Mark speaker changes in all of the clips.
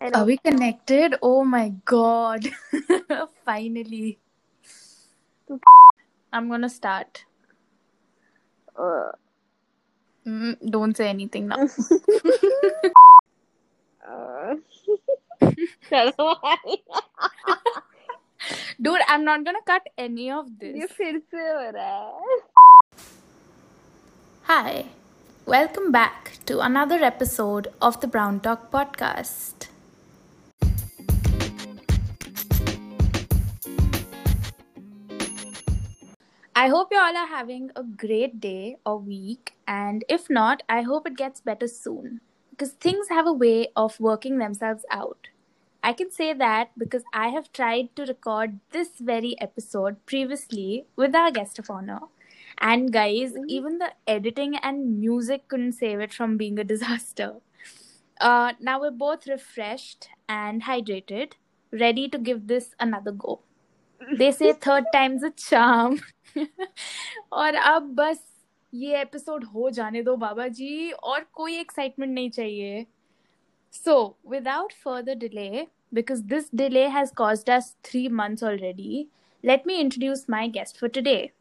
Speaker 1: Hello.
Speaker 2: Are we connected? Oh my god. Finally. I'm gonna start.
Speaker 1: Uh.
Speaker 2: Mm, don't say anything now.
Speaker 1: uh.
Speaker 2: Dude, I'm not gonna cut any of this. Hi. Welcome back to another episode of the Brown Talk Podcast. I hope you all are having a great day or week, and if not, I hope it gets better soon because things have a way of working themselves out. I can say that because I have tried to record this very episode previously with our guest of honor. And guys, even the editing and music couldn't save it from being a disaster. Uh, now we're both refreshed and hydrated, ready to give this another go. They say third time's a charm. और अब बस ये episode हो जाने दो बाबा जी और कोई excitement नहीं चाहिए So, without further delay, because this delay has caused us three months already, let me introduce my guest for today.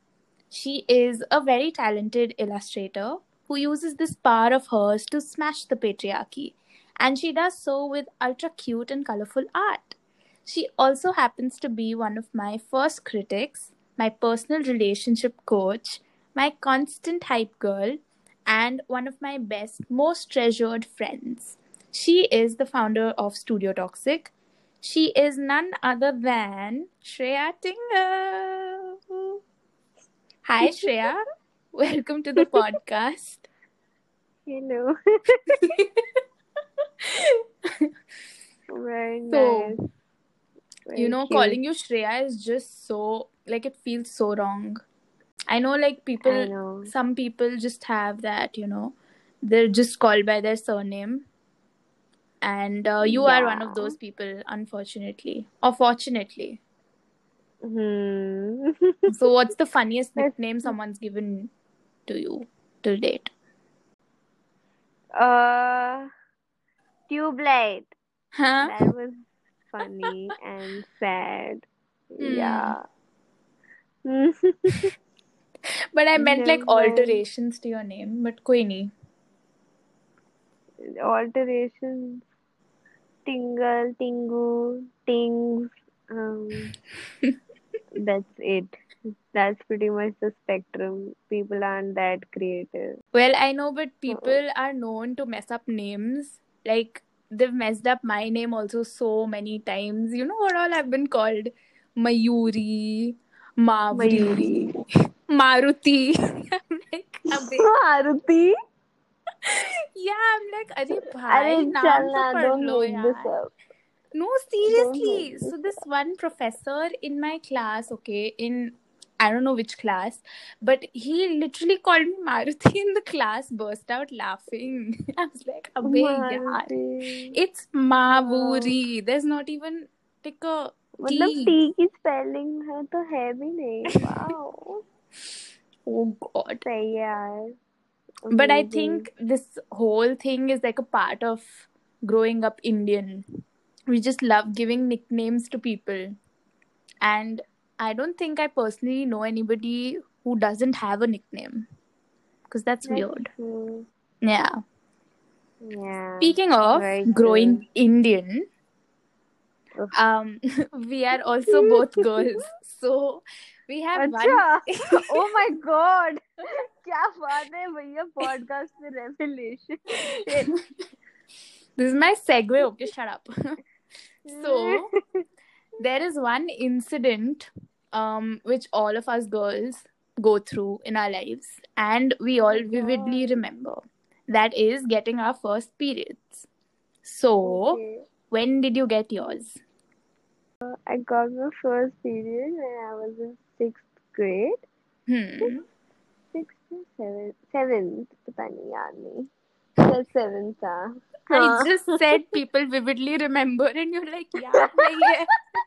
Speaker 2: She is a very talented illustrator who uses this power of hers to smash the patriarchy, and she does so with ultra cute and colorful art. She also happens to be one of my first critics, my personal relationship coach, my constant hype girl, and one of my best, most treasured friends. She is the founder of Studio Toxic. She is none other than Shreya Tingle. Hi, Shreya. Welcome to the podcast.
Speaker 1: hello very
Speaker 2: So,
Speaker 1: nice Very
Speaker 2: you know,
Speaker 1: cute.
Speaker 2: calling you Shreya is just so, like, it feels so wrong. I know, like, people,
Speaker 1: know
Speaker 2: some people just have that, you know, they're just called by their surname. And uh, you are one of those people, unfortunately. Or fortunately.
Speaker 1: hmm
Speaker 2: So, what's the funniest nickname someone's given to you till date?
Speaker 1: uh tube light
Speaker 2: Huh?
Speaker 1: that was funny and sad
Speaker 2: Hmm.
Speaker 1: yeah
Speaker 2: But I meant like alterations to your name, but koi nahi.
Speaker 1: alterations tingle tingu tings um that's it that's pretty much the spectrum people aren't that creative
Speaker 2: Well, I know, but people are known to mess up names. Like they've messed up my name also so many times. You know what all I've been called? Mayuri, Mavri,
Speaker 1: Mayuri.
Speaker 2: Maruti. I'm like, अबे
Speaker 1: Aruti
Speaker 2: yeah, I'm like, अरे
Speaker 1: अरे
Speaker 2: भाई नाम
Speaker 1: चल
Speaker 2: तो
Speaker 1: ना
Speaker 2: पढ़
Speaker 1: don't
Speaker 2: low
Speaker 1: make this
Speaker 2: यार.
Speaker 1: up
Speaker 2: No, seriously.
Speaker 1: make this
Speaker 2: So this one professor in my class, okay, in I don't know which class, but he literally called me Maruti in the class, burst out laughing. I was like, "Abey yaar,
Speaker 1: Maruti
Speaker 2: it's Mavuri. There's not even like a
Speaker 1: मतलब
Speaker 2: T.
Speaker 1: T की spelling है तो है भी नहीं wow
Speaker 2: Oh God.
Speaker 1: सही है यार
Speaker 2: But I
Speaker 1: Amazing.
Speaker 2: think this whole thing is like a part of growing up Indian. We just love giving nicknames to people. And I don't think I personally know anybody who doesn't have a nickname. Because that's
Speaker 1: That's
Speaker 2: weird.
Speaker 1: true.
Speaker 2: Yeah.
Speaker 1: Yeah.
Speaker 2: Speaking of
Speaker 1: Very
Speaker 2: growing
Speaker 1: true.
Speaker 2: Indian,
Speaker 1: Ugh.
Speaker 2: um, we are also both girls. So we have one.
Speaker 1: अच्छा oh my god क्या बात है भैया podcast में revelation
Speaker 2: This is my segue. Okay, shut up. so there is one incident um, which all of us girls go through in our lives and we
Speaker 1: oh all
Speaker 2: vividly
Speaker 1: oh.
Speaker 2: remember. That is getting our first periods. So
Speaker 1: okay.
Speaker 2: when did you get yours?
Speaker 1: Uh, I got my first period when i was in sixth grade.
Speaker 2: Hmm.
Speaker 1: sixth, or seventh seventh pata nahi yaad seventh
Speaker 2: i just said people vividly remember and you're like yeah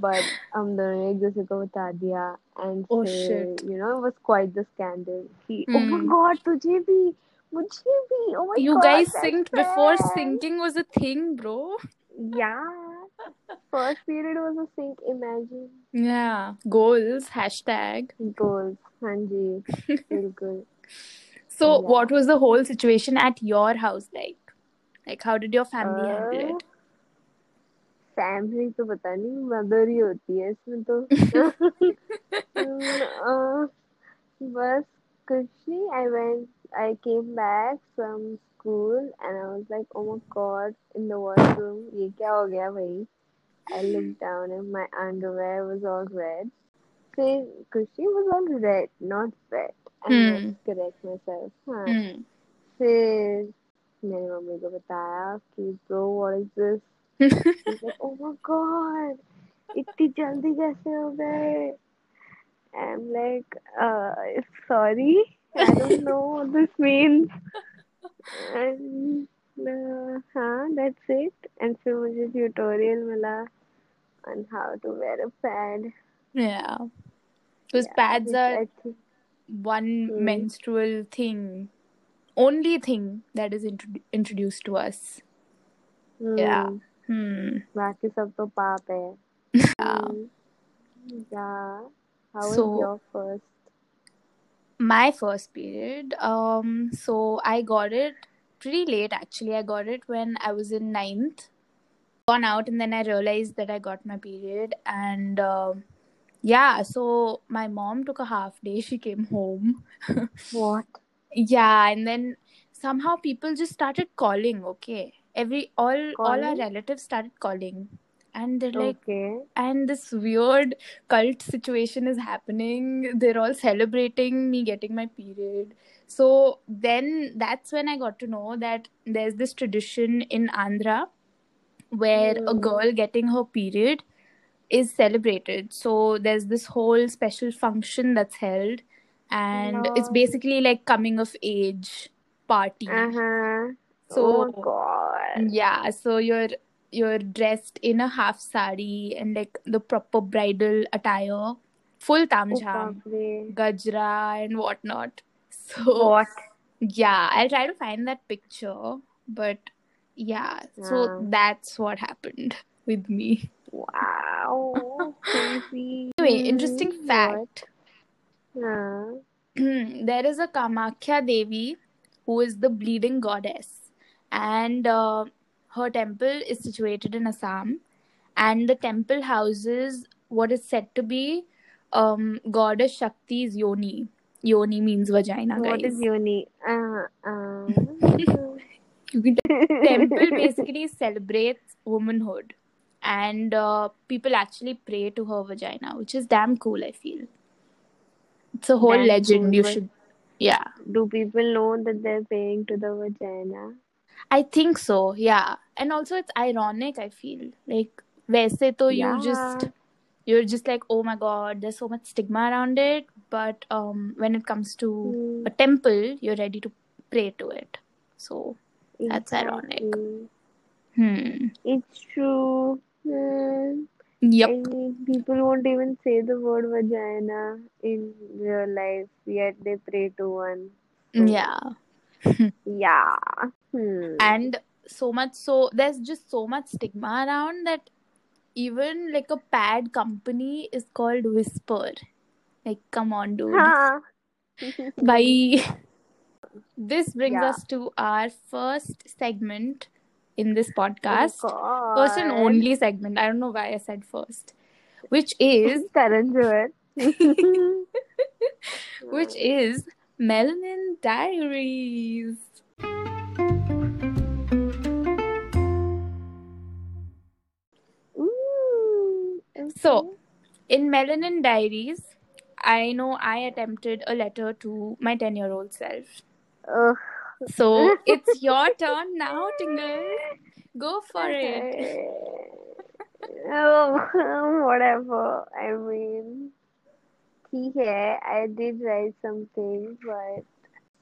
Speaker 1: but I'm ko bata diya and
Speaker 2: oh,
Speaker 1: say,
Speaker 2: shit.
Speaker 1: you know it was quite the scandal. He, mm. oh my
Speaker 2: hmm.
Speaker 1: god, tujhe bhi, mujhe bhi. Oh my
Speaker 2: you
Speaker 1: god,
Speaker 2: guys synced before syncing was a thing, bro.
Speaker 1: Yeah. First period was a sync. Imagine.
Speaker 2: Yeah. Goals. Hashtag.
Speaker 1: Goals. Hanji. Bilkul.
Speaker 2: so,
Speaker 1: yeah.
Speaker 2: what was the whole situation at your house like? Like, how did your family
Speaker 1: uh, handle
Speaker 2: it?
Speaker 1: Family तो पता नहीं mother ही होती है इसमें तो Uh, बस कुछ नहीं I went I came back from school and I was like oh my god in the washroom ये क्या हो गया भाई I looked down and my underwear was all red फिर कुछ नहीं was all red not wet I
Speaker 2: Hmm.
Speaker 1: had to correct myself हाँ
Speaker 2: Hmm.
Speaker 1: फिर मैंने मम्मी को बताया कि bro what is this She's like, oh my god, इतनी जल्दी कैसे हो गए? I'm like, uh, sorry, I don't know what this means. And uh, हाँ, that's it. And फिर मुझे tutorial मिला on how to wear a pad.
Speaker 2: yeah. Because
Speaker 1: Yeah,
Speaker 2: pads
Speaker 1: which
Speaker 2: are
Speaker 1: I think,
Speaker 2: one
Speaker 1: Hmm.
Speaker 2: menstrual thing, only thing that is intro- introduced to us. Yeah.
Speaker 1: hmm,
Speaker 2: Hmm.
Speaker 1: बाकी सब तो पाप है.
Speaker 2: Yeah.
Speaker 1: Hmm. Yeah. How was
Speaker 2: So-
Speaker 1: your first?
Speaker 2: My first period. Um. So I got it pretty late. Actually, I got it when I was in ninth. Gone out, and then I realized that I got my period, and um yeah. So my mom took a half day. She came home.
Speaker 1: What?
Speaker 2: Yeah, and then somehow people just started calling. Okay, Every all all our relatives started calling, and they're like,
Speaker 1: Okay.
Speaker 2: and this weird cult situation is happening. They're all celebrating me getting my period. So then that's when I got to know that there's this tradition in Andhra where a
Speaker 1: Hmm.
Speaker 2: girl getting her period is celebrated. So there's this whole special function that's held, and it's basically like coming of age party.
Speaker 1: Uh-huh.
Speaker 2: So
Speaker 1: oh god.
Speaker 2: yeah, so you're you're dressed in a half sari and like the proper bridal attire, full
Speaker 1: Oh,
Speaker 2: tamjham, gajra and whatnot. So
Speaker 1: What?
Speaker 2: yeah, I'll try to find that picture, but yeah, so
Speaker 1: Ah.
Speaker 2: that's what happened with me.
Speaker 1: Wow. Crazy.
Speaker 2: Anyway, interesting fact.
Speaker 1: What? Uh,
Speaker 2: there is a Kamakhya Devi who is the bleeding goddess, and uh, her temple is situated in Assam, and the temple houses what is said to be um, goddess Shakti's yoni. Yoni means vagina,
Speaker 1: what
Speaker 2: guys.
Speaker 1: is yoni? Uh, uh.
Speaker 2: temple basically celebrates womanhood, and uh, people actually pray to her vagina, which is damn cool. I feel it's a whole
Speaker 1: Damn
Speaker 2: legend.
Speaker 1: cool,
Speaker 2: You should, yeah.
Speaker 1: Do people know that they're paying to the vagina?
Speaker 2: I think so, yeah. And also it's ironic, I feel. Like वैसे तो you just
Speaker 1: Yeah.
Speaker 2: you're just like, oh my god, there's so much stigma around it. But um when it comes to
Speaker 1: Hmm,
Speaker 2: a temple, you're ready to pray to it. So That's ironic.
Speaker 1: exactly.
Speaker 2: hmm.
Speaker 1: It's true. Hmm.
Speaker 2: Yep.
Speaker 1: I mean, people won't even say the word vagina in real life, yet they pray to one. So,
Speaker 2: Yeah.
Speaker 1: Yeah. Hmm.
Speaker 2: And so much so there's just so much stigma around that even like a pad company is called Whisper. Like, come on, dude.
Speaker 1: Huh.
Speaker 2: Bye. This brings
Speaker 1: Yeah.
Speaker 2: us to our first segment in this
Speaker 1: Oh
Speaker 2: podcast.
Speaker 1: God.
Speaker 2: First and only segment. I don't know why I said first. Which is
Speaker 1: Karan
Speaker 2: which is Melanin Diaries.
Speaker 1: Ooh,
Speaker 2: So, in Melanin Diaries, I know I attempted a letter to my 10 year old self.
Speaker 1: Ugh.
Speaker 2: So, it's your turn now, Tingle. Go for it.
Speaker 1: Oh, whatever. I mean, ठीक है. I did write something, but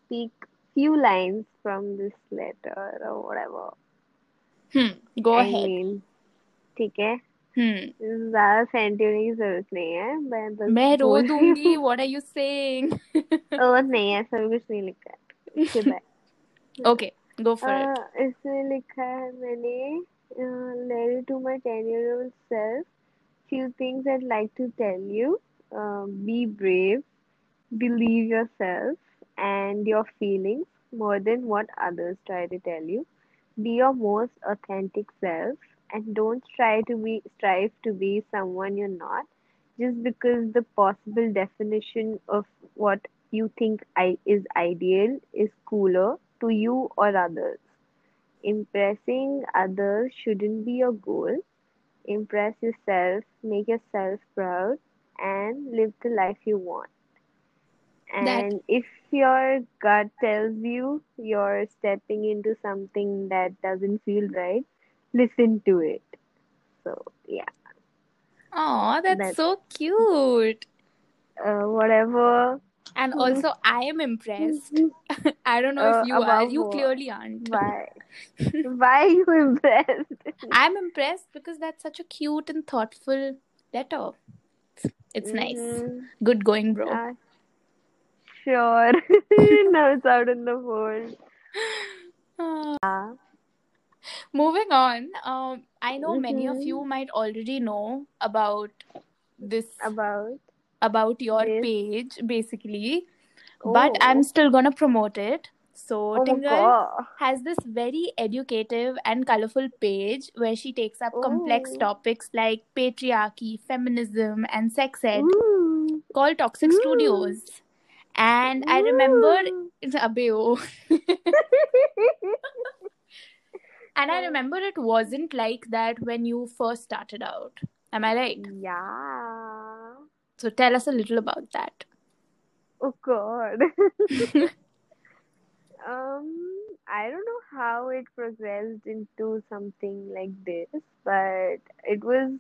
Speaker 1: speak few lines from this letter or whatever.
Speaker 2: Hmm. Go
Speaker 1: I
Speaker 2: ahead.
Speaker 1: mean, ठीक है.
Speaker 2: Hmm.
Speaker 1: ज्यादा Saint होने की जरूरत नहीं है मैं बस
Speaker 2: मैं रो
Speaker 1: बोल रही
Speaker 2: दूंगी
Speaker 1: हूँ
Speaker 2: व्हाट आर यू सेइंग
Speaker 1: और नहीं ऐसा भी कुछ नहीं लिखा है इसके बाद
Speaker 2: ओके गो फॉर इट
Speaker 1: अह, इसमें लिखा है मैंने letter to my ten year old self few things I'd like to tell you uh, be brave believe yourself and your feelings more than what others try to tell you. Be your most authentic self and don't try to be strive to be someone you're not. Just because the possible definition of what you think I- is ideal is cooler to you or others. Impressing others shouldn't be your goal. Impress yourself make yourself proud and live the life you want
Speaker 2: that
Speaker 1: and if your gut tells you you're stepping into something that doesn't feel right, listen to it. So yeah,
Speaker 2: oh that's
Speaker 1: that's
Speaker 2: so cute
Speaker 1: uh, whatever.
Speaker 2: and
Speaker 1: Hmm.
Speaker 2: also I am impressed I don't know if
Speaker 1: Uh,
Speaker 2: you are you
Speaker 1: what?
Speaker 2: clearly aren't
Speaker 1: Why? Why are you impressed?
Speaker 2: I'm impressed because that's such a cute and thoughtful letter it's nice
Speaker 1: Mhm.
Speaker 2: good going bro
Speaker 1: Uh, sure. now it's out in the world.
Speaker 2: Uh, moving on um I know many of you might already know about this
Speaker 1: About
Speaker 2: about your page basically but I'm
Speaker 1: Oh.
Speaker 2: still gonna promote it. So
Speaker 1: Oh
Speaker 2: Tingle has this very educative and colorful page where she takes up complex
Speaker 1: Oh.
Speaker 2: topics like patriarchy, feminism, and sex ed
Speaker 1: Ooh.
Speaker 2: called Toxic
Speaker 1: Ooh.
Speaker 2: Studios. And I remember
Speaker 1: Ooh.
Speaker 2: Abe, oh. and I remember it wasn't like that when you first started out. Am I right?
Speaker 1: yeah.
Speaker 2: So tell us a little about that.
Speaker 1: Oh god. um, I don't know how it progressed into something like this, but it was.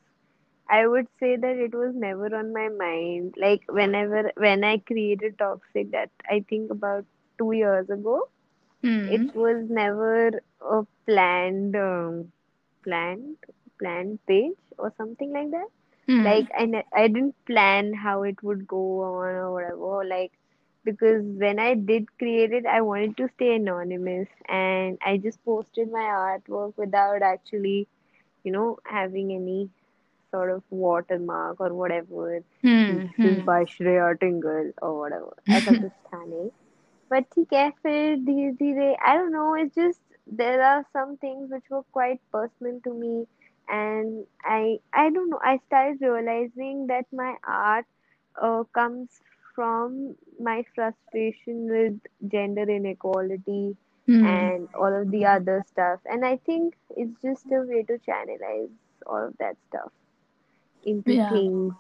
Speaker 1: I would say that it was never on my mind. Like whenever when I created Toxic, that I think about two years ago,
Speaker 2: Hmm.
Speaker 1: it was never a planned, um, planned, planned page or something like that.
Speaker 2: Hmm.
Speaker 1: Like I, ne- I didn't plan how it would go on or whatever. Like because when I did create it, I wanted to stay anonymous and I just posted my artwork without actually, you know, having any sort of watermark or whatever.
Speaker 2: Hmm.
Speaker 1: This is
Speaker 2: Hmm.
Speaker 1: by Shreya Tingle or whatever. ऐसा कुछ था नहीं. But ठीक है फिर धीरे धीरे I don't know. It's just there are some things which were quite personal to me and I I don't know. I started realizing that my art uh, comes from my frustration with gender inequality
Speaker 2: mm.
Speaker 1: and all of the other stuff. And I think it's just a way to channelize all of that stuff into
Speaker 2: yeah.
Speaker 1: things.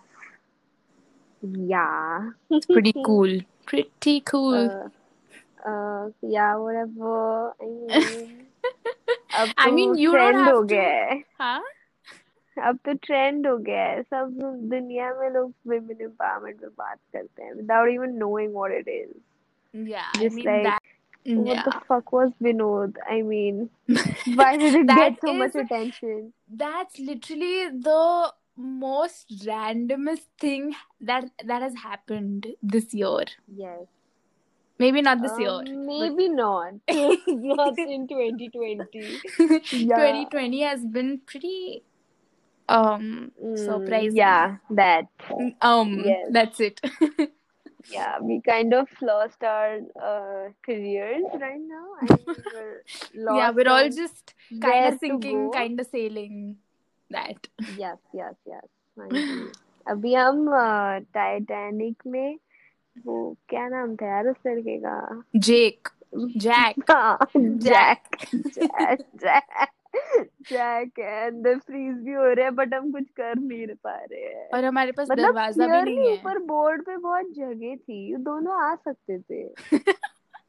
Speaker 1: Yeah.
Speaker 2: It's pretty cool. Pretty cool.
Speaker 1: Uh, uh, yeah, whatever. I mean,
Speaker 2: I mean you don't have to. Huh?
Speaker 1: अब तो trend हो गया है सब दुनिया में लोग women empowerment पे बात करते हैं without even knowing what it is.
Speaker 2: Yeah, I mean
Speaker 1: like. What
Speaker 2: yeah.
Speaker 1: the fuck was Binod? I mean, why did it get so
Speaker 2: is,
Speaker 1: much attention?
Speaker 2: That's literally the most randomest thing that that has happened this year.
Speaker 1: Yes.
Speaker 2: Maybe not this
Speaker 1: um,
Speaker 2: year.
Speaker 1: Maybe but... not. not in 2020. yeah.
Speaker 2: 2020 has been pretty um
Speaker 1: mm,
Speaker 2: surprising.
Speaker 1: yeah that
Speaker 2: Um,
Speaker 1: yes
Speaker 2: that's it.
Speaker 1: Yeah, we kind of lost our uh, careers right now. I mean, we're
Speaker 2: Yeah, we're
Speaker 1: lost
Speaker 2: all
Speaker 1: on
Speaker 2: just kind
Speaker 1: where
Speaker 2: of
Speaker 1: to
Speaker 2: sinking,
Speaker 1: go.
Speaker 2: kind of sailing. That.
Speaker 1: Yes, yes, yes. हाँ जी अभी हम Titanic में वो क्या नाम था यार उस लड़के का
Speaker 2: Jake, Jack,
Speaker 1: हाँ
Speaker 2: Jack.
Speaker 1: Jack Jack Jack Jack and the freeze भी हो रहे हैं बट हम कुछ कर नहीं पा रहे हैं।
Speaker 2: और हमारे पास
Speaker 1: मतलब
Speaker 2: दरवाज़ा भी नहीं है।
Speaker 1: ऊपर बोर्ड पे बहुत जगह थी दोनों आ सकते थे।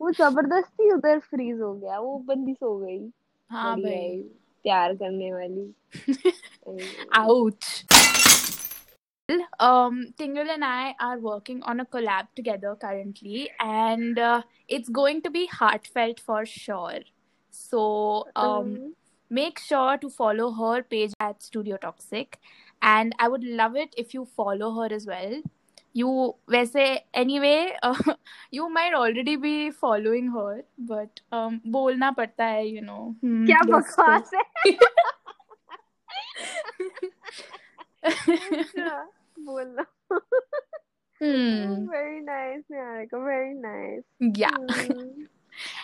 Speaker 1: वो ज़बरदस्ती उधर फ्रीज हो गया वो बंदी सो गई।
Speaker 2: हाँ भाई।
Speaker 1: प्यार करने वाली।
Speaker 2: Ouch. Um, Tingle and I are working on a collab together currently, and uh, it's going to be heartfelt for sure. So, um,
Speaker 1: Um,
Speaker 2: make sure to follow her page at Studio Toxic, and I would love it if you follow her as well. You, वैसे anyway, uh, you might already be following her, but um, बोलना पड़ता है, you know. Hmm,
Speaker 1: क्या
Speaker 2: yes, so-
Speaker 1: बकवास है अच्छा, बोल रहा
Speaker 2: Hmm.
Speaker 1: Very nice Niharika very nice
Speaker 2: Yeah.
Speaker 1: Hmm.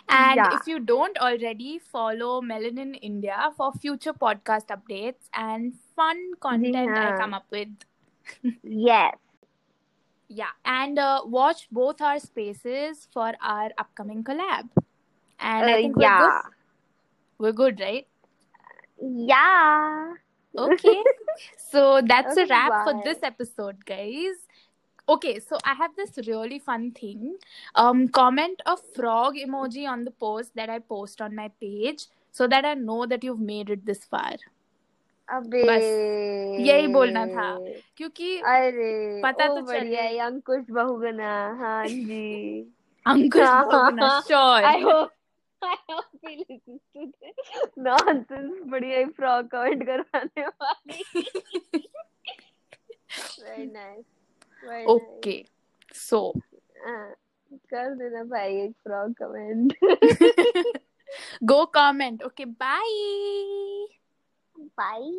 Speaker 2: And
Speaker 1: Yeah.
Speaker 2: if you don't already, follow Melanin India for future podcast updates and fun content I come up with.
Speaker 1: yes
Speaker 2: Yeah. And uh, watch both our spaces for our upcoming collab. And I
Speaker 1: Uh,
Speaker 2: think we're
Speaker 1: yeah
Speaker 2: good. We're good, right?
Speaker 1: yeah
Speaker 2: Okay. so that's a
Speaker 1: Okay,
Speaker 2: wrap for this episode, guys. Okay, so I have this really fun thing. Um, comment a frog emoji on the post that I post on my page so that I know that you've made it this far.
Speaker 1: अबे
Speaker 2: बस, यही बोलना था। क्योंकि
Speaker 1: अरे
Speaker 2: पता
Speaker 1: ओ
Speaker 2: तो
Speaker 1: बढ़िया
Speaker 2: चले।
Speaker 1: है अंकुश बहुगुना हाँ जी
Speaker 2: अंकुश
Speaker 1: हाँ,
Speaker 2: बहुगुना,
Speaker 1: हाँ,
Speaker 2: sure.
Speaker 1: I hope I hope he listens to this nonsense बढ़िया ही फ्रॉग कमेंट करवाने वाली very nice ओके सो। कर देना भाई एक frog comment
Speaker 2: go comment okay bye
Speaker 1: bye